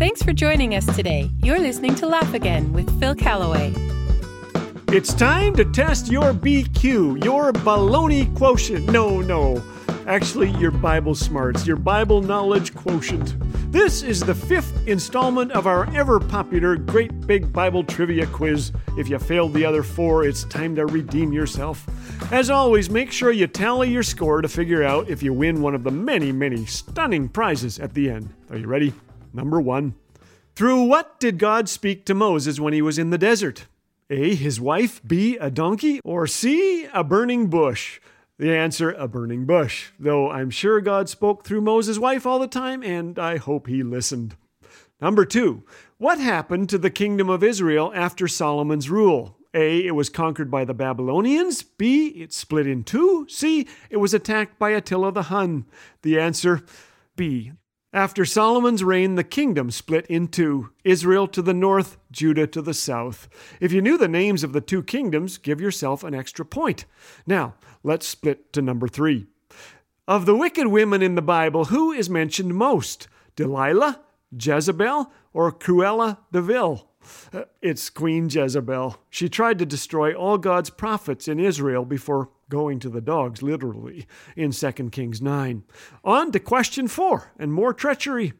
Thanks for joining us today. You're listening to Laugh Again with Phil Callaway. It's time to test your BQ, your baloney quotient. No, no. Actually, your Bible smarts, your Bible knowledge quotient. This is the fifth installment of our ever popular Great Big Bible Trivia Quiz. If you failed the other four, it's time to redeem yourself. As always, make sure you tally your score to figure out if you win one of the many, many stunning prizes at the end. Are you ready? Number one. Through what did God speak to Moses when he was in the desert? A. His wife. B. A donkey. Or C. A burning bush. The answer, a burning bush, though I'm sure God spoke through Moses' wife all the time, and I hope he listened. Number two, what happened to the kingdom of Israel after Solomon's rule? A. It was conquered by the Babylonians. B. It split in two. C. It was attacked by Attila the Hun. The answer, B. After Solomon's reign, the kingdom split in two Israel to the north, Judah to the south. If you knew the names of the two kingdoms, give yourself an extra point. Now, let's split to number three. Of the wicked women in the Bible, who is mentioned most? Delilah, Jezebel, or Cruella de Vil? Uh, it's Queen Jezebel. She tried to destroy all God's prophets in Israel before going to the dogs, literally, in 2 Kings 9. On to question four and more treachery.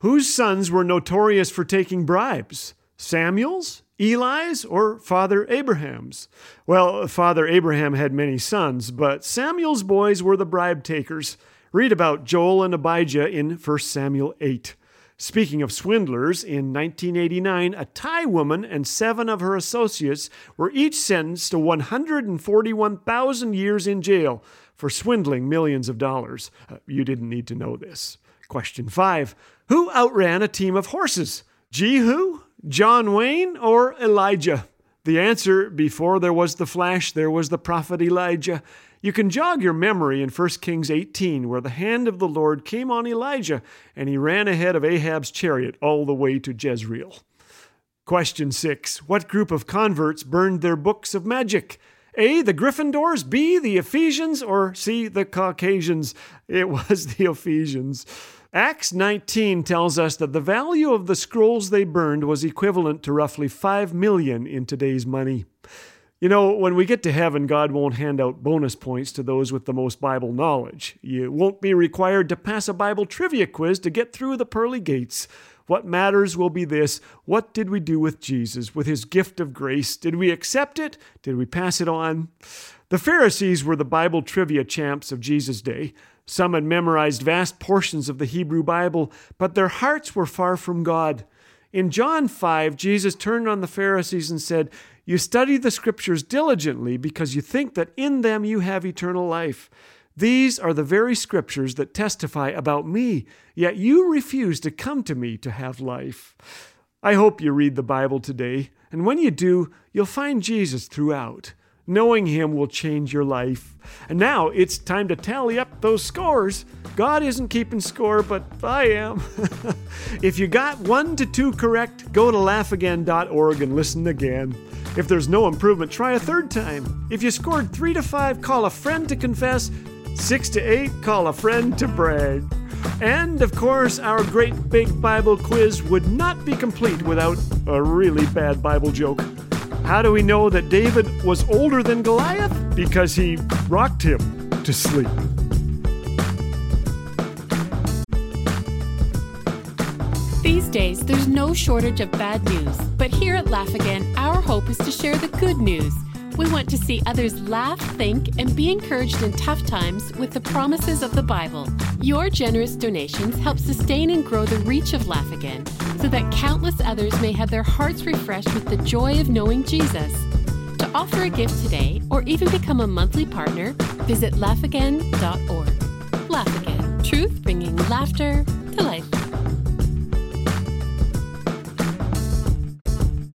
Whose sons were notorious for taking bribes? Samuel's, Eli's, or Father Abraham's? Well, Father Abraham had many sons, but Samuel's boys were the bribe takers. Read about Joel and Abijah in 1 Samuel 8. Speaking of swindlers, in 1989, a Thai woman and seven of her associates were each sentenced to 141,000 years in jail for swindling millions of dollars. Uh, you didn't need to know this. Question five Who outran a team of horses? Jehu, John Wayne, or Elijah? The answer before there was the flash, there was the prophet Elijah. You can jog your memory in 1 Kings 18, where the hand of the Lord came on Elijah and he ran ahead of Ahab's chariot all the way to Jezreel. Question 6. What group of converts burned their books of magic? A. The Gryffindors, B. The Ephesians, or C. The Caucasians? It was the Ephesians. Acts 19 tells us that the value of the scrolls they burned was equivalent to roughly 5 million in today's money. You know, when we get to heaven, God won't hand out bonus points to those with the most Bible knowledge. You won't be required to pass a Bible trivia quiz to get through the pearly gates. What matters will be this what did we do with Jesus, with his gift of grace? Did we accept it? Did we pass it on? The Pharisees were the Bible trivia champs of Jesus' day. Some had memorized vast portions of the Hebrew Bible, but their hearts were far from God. In John 5, Jesus turned on the Pharisees and said, You study the scriptures diligently because you think that in them you have eternal life. These are the very scriptures that testify about me, yet you refuse to come to me to have life. I hope you read the Bible today, and when you do, you'll find Jesus throughout. Knowing Him will change your life. And now it's time to tally up those scores. God isn't keeping score, but I am. if you got one to two correct, go to laughagain.org and listen again. If there's no improvement, try a third time. If you scored three to five, call a friend to confess. Six to eight, call a friend to brag. And of course, our great big Bible quiz would not be complete without a really bad Bible joke. How do we know that David was older than Goliath? Because he rocked him to sleep. These days, there's no shortage of bad news. But here at Laugh Again, our hope is to share the good news. We want to see others laugh, think, and be encouraged in tough times with the promises of the Bible. Your generous donations help sustain and grow the reach of Laugh Again so that countless others may have their hearts refreshed with the joy of knowing Jesus. To offer a gift today or even become a monthly partner, visit laughagain.org. Laugh Again, truth bringing laughter to life.